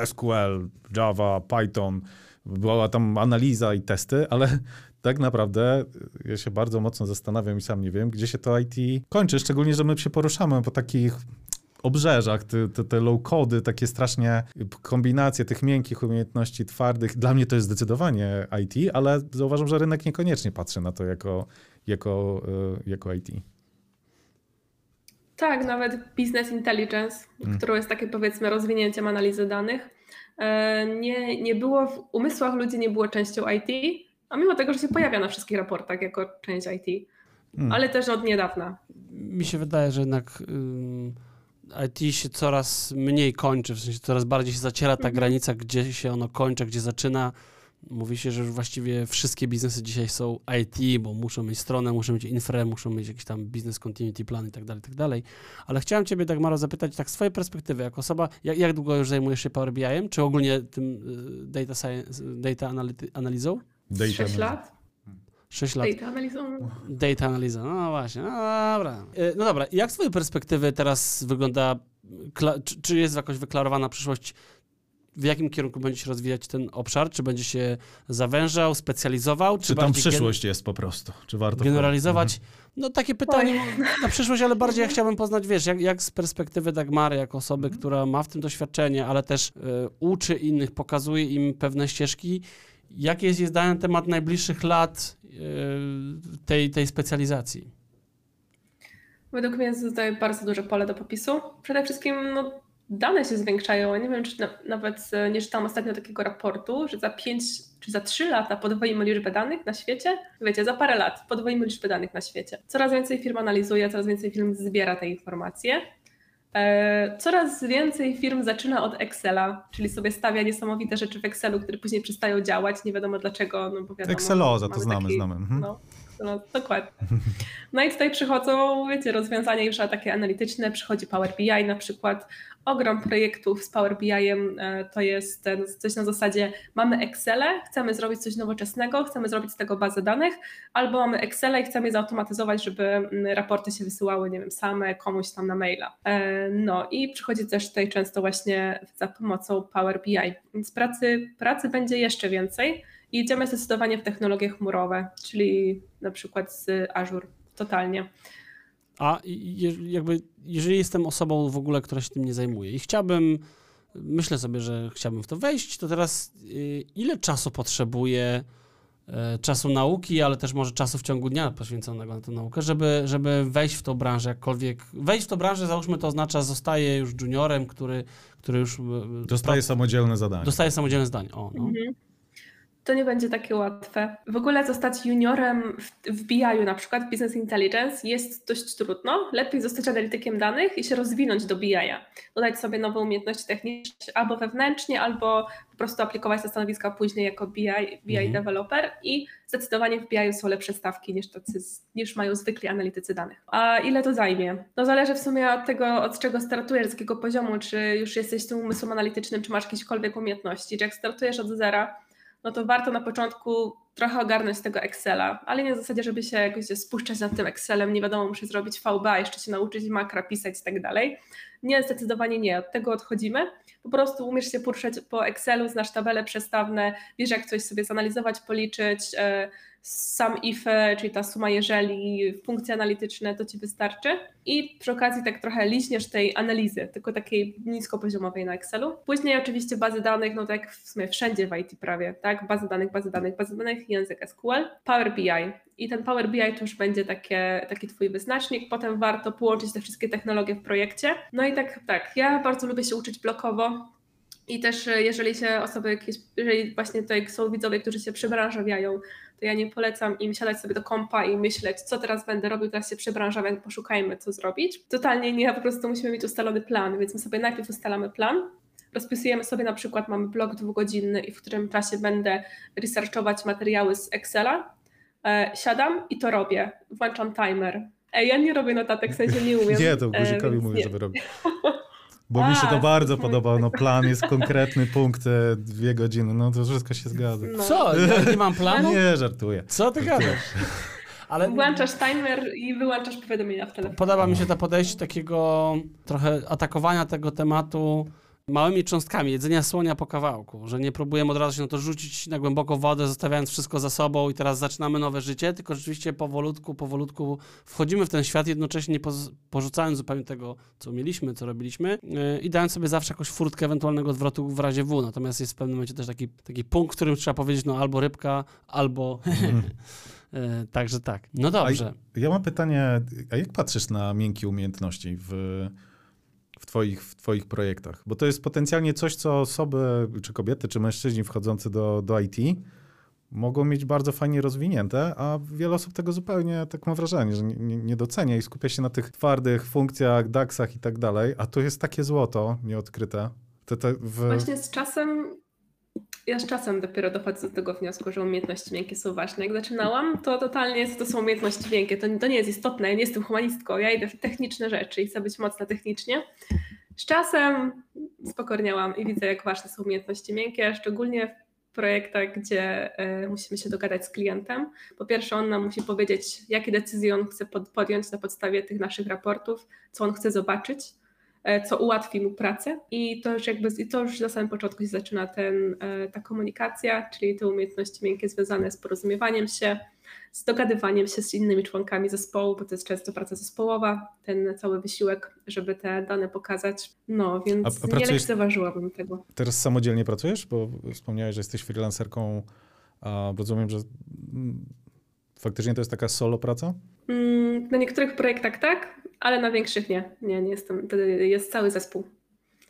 SQL, Java, Python, była tam analiza i testy, ale tak naprawdę ja się bardzo mocno zastanawiam i sam nie wiem, gdzie się to IT kończy, szczególnie, że my się poruszamy po takich obrzeżach, te, te, te low-cody, takie strasznie kombinacje tych miękkich umiejętności twardych. Dla mnie to jest zdecydowanie IT, ale zauważam, że rynek niekoniecznie patrzy na to jako, jako, e, jako IT. Tak, nawet business intelligence, hmm. którą jest takie powiedzmy rozwinięciem analizy danych, e, nie, nie było w umysłach ludzi, nie było częścią IT, a mimo tego, że się pojawia na wszystkich raportach jako część IT, hmm. ale też od niedawna. Mi się wydaje, że jednak. IT się coraz mniej kończy, w sensie coraz bardziej się zaciera ta mhm. granica, gdzie się ono kończy, gdzie zaczyna. Mówi się, że już właściwie wszystkie biznesy dzisiaj są IT, bo muszą mieć stronę, muszą mieć infra, muszą mieć jakiś tam business continuity plan i tak dalej, i tak dalej. Ale chciałem ciebie, Dagmaro, zapytać tak z twojej perspektywy, jako osoba, jak, jak długo już zajmujesz się Power BI-em, czy ogólnie tym y, data, science, data analizą? Data 6 lat. 6 lat. Data analizą. Data analiza, no właśnie, no dobra. E, no dobra, jak z twojej perspektywy teraz wygląda, czy, czy jest jakoś wyklarowana przyszłość w jakim kierunku będzie się rozwijać ten obszar? Czy będzie się zawężał, specjalizował? Czy, czy tam przyszłość gen... jest po prostu? Czy warto generalizować? Mhm. No takie pytanie na przyszłość, ale bardziej ja chciałbym poznać, wiesz, jak, jak z perspektywy Dagmary, jako osoby, mhm. która ma w tym doświadczenie, ale też y, uczy innych, pokazuje im pewne ścieżki, Jakie jest zdanie na temat najbliższych lat e, tej, tej specjalizacji? Według mnie jest tutaj bardzo duże pole do popisu. Przede wszystkim no, dane się zwiększają. Ja nie wiem, czy na, nawet e, nie czytałam ostatnio takiego raportu, że za 5 czy za 3 lata podwoimy liczbę danych na świecie. Wiecie, za parę lat podwoimy liczbę danych na świecie. Coraz więcej firm analizuje, coraz więcej firm zbiera te informacje. E, coraz więcej firm zaczyna od Excela, czyli sobie stawia niesamowite rzeczy w Excelu, które później przestają działać, nie wiadomo dlaczego. No bo wiadomo, Exceloza, to znamy, taki, znamy. Mhm. No, no, dokładnie. No i tutaj przychodzą, wiecie, rozwiązania już takie analityczne, przychodzi Power BI na przykład. Ogrom projektów z Power BI-em e, to jest coś na zasadzie mamy Excel, chcemy zrobić coś nowoczesnego, chcemy zrobić z tego bazę danych, albo mamy Excel i chcemy je zautomatyzować, żeby mm, raporty się wysyłały, nie wiem, same komuś tam na maila. E, no i przychodzi też tutaj często właśnie za pomocą Power BI. Więc pracy, pracy będzie jeszcze więcej. I idziemy zdecydowanie w technologie chmurowe, czyli na przykład z Azure, totalnie. A je, jakby, jeżeli jestem osobą w ogóle, która się tym nie zajmuje i chciałbym, myślę sobie, że chciałbym w to wejść, to teraz y, ile czasu potrzebuję y, czasu nauki, ale też może czasu w ciągu dnia poświęconego na tę naukę, żeby, żeby wejść w tą branżę jakkolwiek. Wejść w tą branżę, załóżmy, to oznacza, zostaje już juniorem, który, który już... y, Dostaje samodzielne zadanie. Dostaje samodzielne zdanie. O, no. Mhm. To nie będzie takie łatwe. W ogóle zostać juniorem w, w BI-u, na przykład w Business Intelligence, jest dość trudno. Lepiej zostać analitykiem danych i się rozwinąć do BI-a. Dodać sobie nowe umiejętności techniczne albo wewnętrznie, albo po prostu aplikować na stanowiska później jako BI, BI Mhm. developer i zdecydowanie w BI są lepsze stawki niż, tacy, niż mają zwykli analitycy danych. A ile to zajmie? No zależy w sumie od tego, od czego startujesz, z jakiego poziomu, czy już jesteś tym umysłem analitycznym, czy masz jakiekolwiek umiejętności. Czy jak startujesz od zera, no to warto na początku trochę ogarnąć tego Excela, ale nie w zasadzie, żeby się jakoś spuszczać nad tym Excelem, nie wiadomo, muszę zrobić VBA, jeszcze się nauczyć makra pisać i tak dalej. Nie, zdecydowanie nie, od tego odchodzimy. Po prostu umiesz się poruszać po Excelu, znasz tabele przestawne, wiesz jak coś sobie zanalizować, policzyć, e, sam if, czyli ta suma jeżeli, funkcje analityczne, to Ci wystarczy. I przy okazji tak trochę liźniesz tej analizy, tylko takiej niskopoziomowej na Excelu. Później oczywiście bazy danych, no tak w sumie wszędzie w IT prawie, tak? Bazy danych, bazy danych, bazy danych, język SQL, Power BI. I ten Power BI to już będzie takie, taki Twój wyznacznik. Potem warto połączyć te wszystkie technologie w projekcie. No i tak, tak, ja bardzo lubię się uczyć blokowo, i też e, jeżeli się osoby jeżeli właśnie tutaj są widzowie, którzy się przebranżawiają, to ja nie polecam im siadać sobie do kompa i myśleć, co teraz będę robił, teraz się przebranżawiam, poszukajmy, co zrobić. Totalnie nie, po prostu musimy mieć ustalony plan, więc my sobie najpierw ustalamy plan, rozpisujemy sobie na przykład, mamy blok dwugodzinny i w którym czasie będę researchować materiały z Excela, e, siadam i to robię, włączam timer. Ej, ja nie robię notatek, w sensie nie umiem. Nie, to e, guzikowi więc mówię, nie. żeby robił. Bo mi się to A, bardzo podoba. No plan jest konkretny, punkt, dwie godziny. No to wszystko się zgadza. No. Co? Ja nie mam planu? Nie, żartuję. Co ty gadasz? Ale Włączasz timer i wyłączasz powiadomienia w telefonie. podoba mi się to podejście takiego trochę atakowania tego tematu małymi cząstkami, jedzenia słonia po kawałku, że nie próbujemy od razu się na to rzucić na głęboką wodę, zostawiając wszystko za sobą i teraz zaczynamy nowe życie, tylko rzeczywiście powolutku, powolutku wchodzimy w ten świat, jednocześnie nie porzucając zupełnie tego, co mieliśmy, co robiliśmy yy, i dając sobie zawsze jakąś furtkę ewentualnego odwrotu w razie W. Natomiast jest w pewnym momencie też taki, taki punkt, w którym trzeba powiedzieć, no albo rybka, albo... Yy, Także tak. No dobrze. Ja mam pytanie, a jak patrzysz na miękkie umiejętności w, twoich, w twoich projektach? Bo to jest potencjalnie coś, co osoby, czy kobiety, czy mężczyźni wchodzący do, do IT mogą mieć bardzo fajnie rozwinięte, a wiele osób tego zupełnie, tak mam wrażenie, że nie, nie, docenia i skupia się na tych twardych funkcjach, DAX-ach i tak dalej, a tu jest takie złoto nieodkryte. To w... Właśnie z czasem, ja z czasem dopiero dochodzę do tego wniosku, że umiejętności miękkie są ważne. Jak zaczynałam, to totalnie to są umiejętności miękkie. To, to nie jest istotne, ja nie jestem humanistką, ja idę w techniczne rzeczy i chcę być mocna technicznie. Z czasem spokorniałam i widzę, jak ważne są umiejętności miękkie, szczególnie w projektach, gdzie y, musimy się dogadać z klientem. Po pierwsze, on nam musi powiedzieć, jakie decyzje on chce pod, podjąć na podstawie tych naszych raportów, co on chce zobaczyć, co ułatwi mu pracę. I to już jakby i to już na samym początku się zaczyna ten, e, ta komunikacja, czyli te umiejętności miękkie związane z porozumiewaniem się, z dogadywaniem się z innymi członkami zespołu, bo to jest często praca zespołowa, ten cały wysiłek, żeby te dane pokazać. No, więc A- a nie pracujesz- lekceważyłabym tego. Teraz samodzielnie pracujesz? Bo wspomniałeś, że jesteś freelancerką, a rozumiem, że mm, faktycznie to jest taka solo praca? Mm, Na niektórych projektach tak, ale na większych nie. Nie, nie jestem. Wtedy jest cały zespół.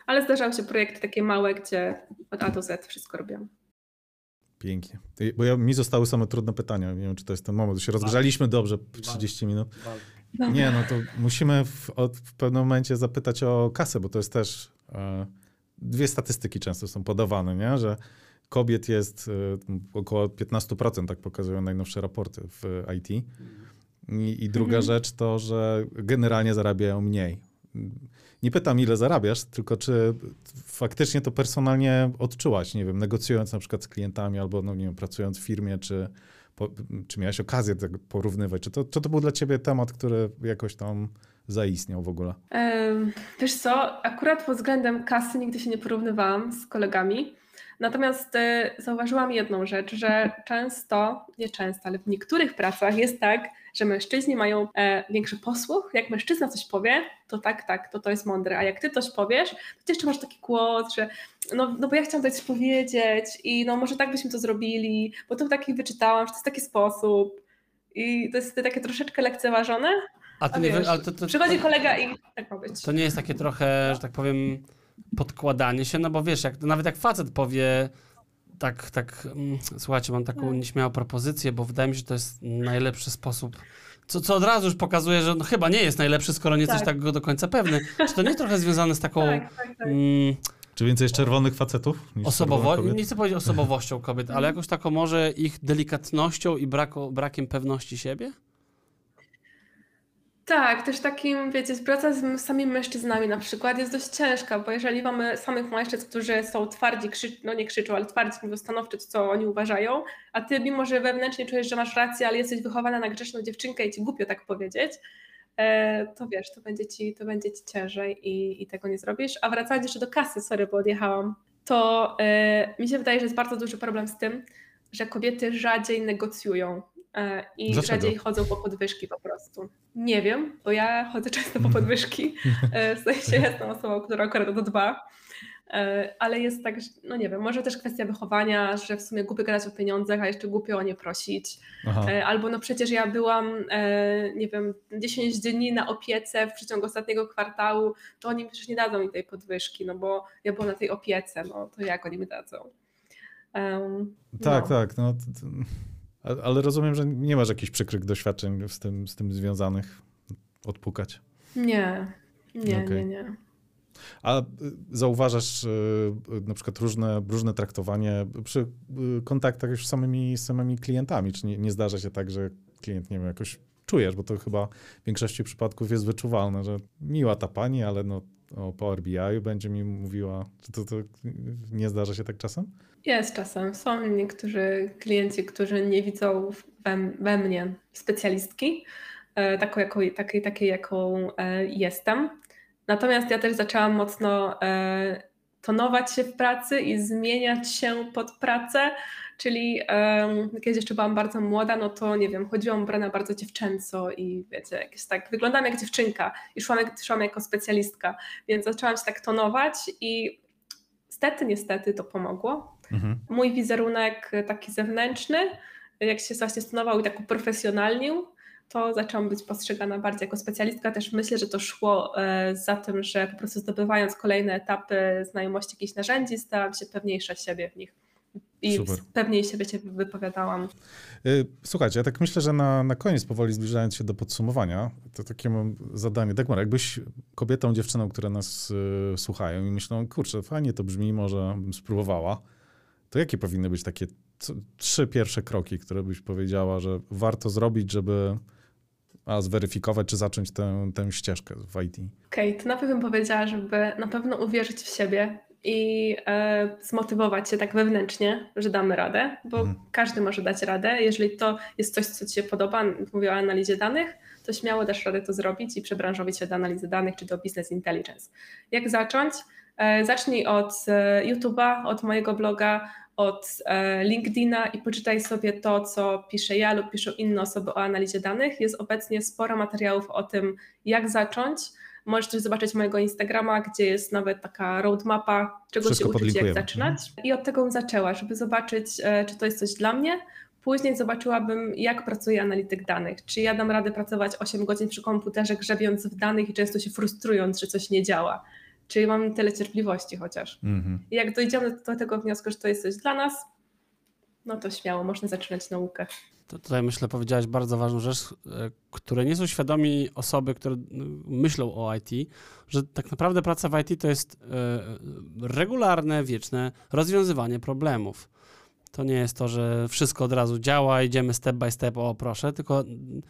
Ale zdarzały się projekty takie małe, gdzie od A do Z wszystko robiłam. Pięknie. Bo ja, mi zostały same trudne pytania. Nie wiem, czy to jest ten moment. Się rozgrzaliśmy dobrze 30 minut. Nie, no to musimy w, od, w pewnym momencie zapytać o kasę, bo to jest też e, dwie statystyki często są podawane, nie? że kobiet jest e, około 15%, tak pokazują najnowsze raporty w IT. I, i druga Mhm. rzecz to, że generalnie zarabiają mniej. Nie pytam, ile zarabiasz, tylko czy faktycznie to personalnie odczułaś, nie wiem, negocjując na przykład z klientami albo, no nie wiem, pracując w firmie, czy, po, czy miałeś okazję tego porównywać? Czy to, czy to był dla ciebie temat, który jakoś tam zaistniał w ogóle? Wiesz co, akurat pod względem kasy nigdy się nie porównywałam z kolegami, Natomiast y, zauważyłam jedną rzecz, że często, nie często, ale w niektórych pracach jest tak, że mężczyźni mają e, większy posłuch. Jak mężczyzna coś powie, to tak, tak, to to jest mądre. A jak ty coś powiesz, to ty jeszcze masz taki głos, że no, no bo ja chciałam coś powiedzieć i no może tak byśmy to zrobili, bo to taki wyczytałam, że to jest taki sposób. I to jest takie troszeczkę lekceważone. A to A nie, wiesz, ale to, to, Przychodzi kolega i tak ma być. to nie jest takie trochę, że tak powiem, podkładanie się, no bo wiesz, jak, nawet jak facet powie tak, tak, mm, słuchajcie, mam taką nieśmiałą propozycję, bo wydaje mi się, że to jest najlepszy sposób, co, co od razu już pokazuje, że no chyba nie jest najlepszy, skoro nie jesteś Tak. tak do końca pewny. Czy to nie jest trochę związane z taką Tak, tak, tak. mm, Czy więcej jest czerwonych facetów niż osobowo, nie chcę powiedzieć osobowością kobiet, ale jakoś taką może ich delikatnością i brako, brakiem pewności siebie? Tak, też takim, wiecie, praca z samymi mężczyznami na przykład jest dość ciężka, bo jeżeli mamy samych mężczyzn, którzy są twardzi, krzy... no nie krzyczą, ale twardzi, mówią stanowczo, to, co oni uważają, a ty mimo, że wewnętrznie czujesz, że masz rację, ale jesteś wychowana na grzeczną dziewczynkę i ci głupio tak powiedzieć, e, to wiesz, to będzie ci, to będzie ci ciężej i, i tego nie zrobisz. A wracając jeszcze do kasy, sorry, bo odjechałam, to e, mi się wydaje, że jest bardzo duży problem z tym, że kobiety rzadziej negocjują i Dlaczego? rzadziej chodzą po podwyżki po prostu. Nie wiem, bo ja chodzę często po podwyżki, e, w sensie jestem osobą, która akurat o to dba, E, ale jest tak, że, no nie wiem, może też kwestia wychowania, że w sumie głupio gadać o pieniądzach, a jeszcze głupio o nie prosić. Aha. E, Albo no przecież ja byłam, e, nie wiem, 10 dni na opiece w przeciągu ostatniego kwartału, to oni przecież nie dadzą mi tej podwyżki, no bo ja byłam na tej opiece, no to jak oni mi dadzą? Em, Tak, no. tak. No, ale rozumiem, że nie masz jakichś przykrych doświadczeń z tym, z tym związanych. Odpukać. Nie, nie, Okej. nie, nie. A y, zauważasz y, y, na przykład różne, różne traktowanie przy kontaktach już z samymi, z samymi klientami? Czy nie, nie zdarza się tak, że klient, nie wiem, jakoś czujesz, bo to chyba w większości przypadków jest wyczuwalne, że miła ta pani, ale no o Power BI będzie mi mówiła. Czy to, to nie zdarza się tak czasem? Jest czasem. Są niektórzy klienci, którzy nie widzą we, we mnie specjalistki, e, taką, jaką, takiej, takiej, jaką e, jestem. Natomiast ja też zaczęłam mocno e, tonować się w pracy i zmieniać się pod pracę, czyli em, kiedy jeszcze byłam bardzo młoda, no to nie wiem, chodziłam ubrana bardzo dziewczęco i wiecie, jakieś tak, wyglądałam jak dziewczynka i szłam, szłam jako specjalistka, więc zaczęłam się tak tonować i niestety, niestety to pomogło Mhm. mój wizerunek taki zewnętrzny, jak się właśnie stonował i tak uprofesjonalnił, to zaczęłam być postrzegana bardziej jako specjalistka. Też myślę, że to szło e, za tym, że po prostu zdobywając kolejne etapy znajomości jakichś narzędzi, stałam się pewniejsza siebie w nich. I Super. pewniej siebie się wypowiadałam. Y, Słuchajcie, ja tak myślę, że na, na koniec, powoli zbliżając się do podsumowania, to takie mam zadanie. Dagmar, jakbyś kobietą, dziewczyną, które nas y, słuchają i myślą, kurczę, fajnie to brzmi, może bym spróbowała, to jakie powinny być takie trzy pierwsze kroki, które byś powiedziała, że warto zrobić, żeby a, zweryfikować, czy zacząć tę, tę ścieżkę w IT? Okej, to na pewno bym powiedziała, żeby na pewno uwierzyć w siebie i e, zmotywować się tak wewnętrznie, że damy radę, bo Mhm. każdy może dać radę. Jeżeli to jest coś, co Ci się podoba, mówię o analizie danych, to śmiało dasz radę to zrobić i przebranżowić się do analizy danych czy do business intelligence. Jak zacząć? E, zacznij od e, YouTube'a, od mojego bloga, od e, LinkedIna i poczytaj sobie to, co piszę ja lub piszą inne osoby o analizie danych. Jest obecnie sporo materiałów o tym, jak zacząć. Możesz też zobaczyć mojego Instagrama, gdzie jest nawet taka roadmapa, czego Wszystko się uczyć, jak zaczynać. I od tego bym zaczęła, żeby zobaczyć, e, czy to jest coś dla mnie. Później zobaczyłabym, jak pracuje analityk danych. Czy ja dam radę pracować 8 godzin przy komputerze, grzebiąc w danych i często się frustrując, że coś nie działa. Czy mam tyle cierpliwości chociaż. Mhm. I jak dojdziemy do tego wniosku, że to jest coś dla nas, no to śmiało, można zaczynać naukę. To tutaj myślę, powiedziałaś bardzo ważną rzecz, e, które nie są świadomi osoby, które myślą o IT, że tak naprawdę praca w IT to jest e, regularne, wieczne rozwiązywanie problemów. To nie jest to, że wszystko od razu działa, idziemy step by step, o proszę, tylko mm,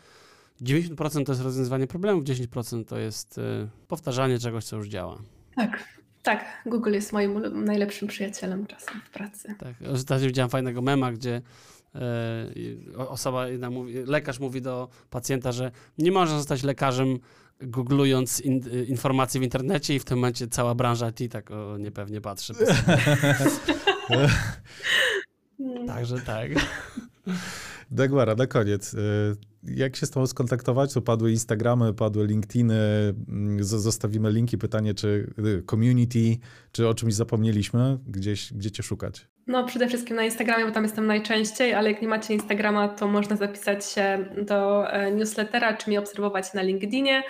90% to jest rozwiązywanie problemów, 10% to jest e, powtarzanie czegoś, co już działa. Tak, tak. Google jest moim najlepszym przyjacielem czasem w pracy. Tak, ostatnio widziałem fajnego mema, gdzie e, osoba jedna mówi, lekarz mówi do pacjenta, że nie można zostać lekarzem googlując in, informacje w internecie i w tym momencie cała branża IT tak o, niepewnie patrzy. Także tak. Dagmara, na koniec. y, Jak się z tobą skontaktować? To padły Instagramy, padły LinkedIny, mm, zostawimy linki. Pytanie, czy y, community, czy o czymś zapomnieliśmy? Gdzieś, gdzie cię szukać? No przede wszystkim na Instagramie, bo tam jestem najczęściej, ale jak nie macie Instagrama, to można zapisać się do e, newslettera, czy mnie obserwować na LinkedInie.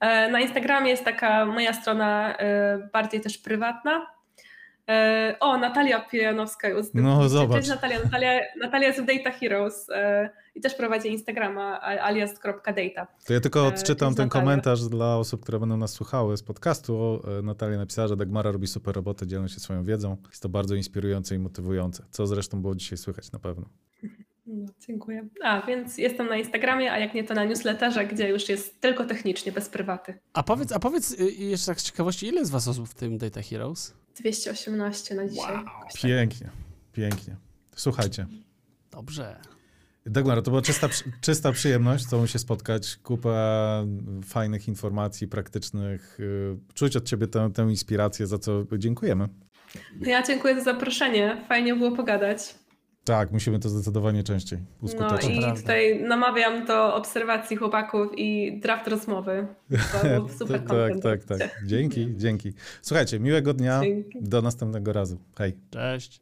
E, Na Instagramie jest taka moja strona e, bardziej też prywatna. E, O, Natalia Pijanowska. już- No, Cześć, zobacz. Cześć Natalia. Natalia, Natalia jest w Data Heroes e, i też prowadzi Instagrama alias.data. To ja tylko E, odczytam cześć, ten Natalia. komentarz dla osób, które będą nas słuchały z podcastu. Natalia napisała, że Dagmara robi super robotę, dzielą się swoją wiedzą. Jest to bardzo inspirujące i motywujące, co zresztą było dzisiaj słychać na pewno. No, dziękuję. A, więc jestem na Instagramie, a jak nie to na newsletterze, gdzie już jest tylko technicznie, bez prywaty. A powiedz, a powiedz y, jeszcze tak z ciekawości, ile jest was osób w tym Data Heroes? 218 na dzisiaj. Jakoś tak. Pięknie, pięknie. Słuchajcie, Dobrze. Dagmara, to była czysta, czysta przyjemność z tobą się spotkać. Kupę fajnych informacji praktycznych. y, Czuć od ciebie tę, tę inspirację, za co dziękujemy. No Ja dziękuję za zaproszenie. Fajnie było pogadać. Tak, musimy to zdecydowanie częściej No uskutecznić. i prawda. tutaj namawiam do obserwacji chłopaków i draft rozmowy. To był super tak, content. tak, tak. Dzięki, dzięki. Słuchajcie, miłego dnia. Dzięki. Do następnego razu. Hej. Cześć.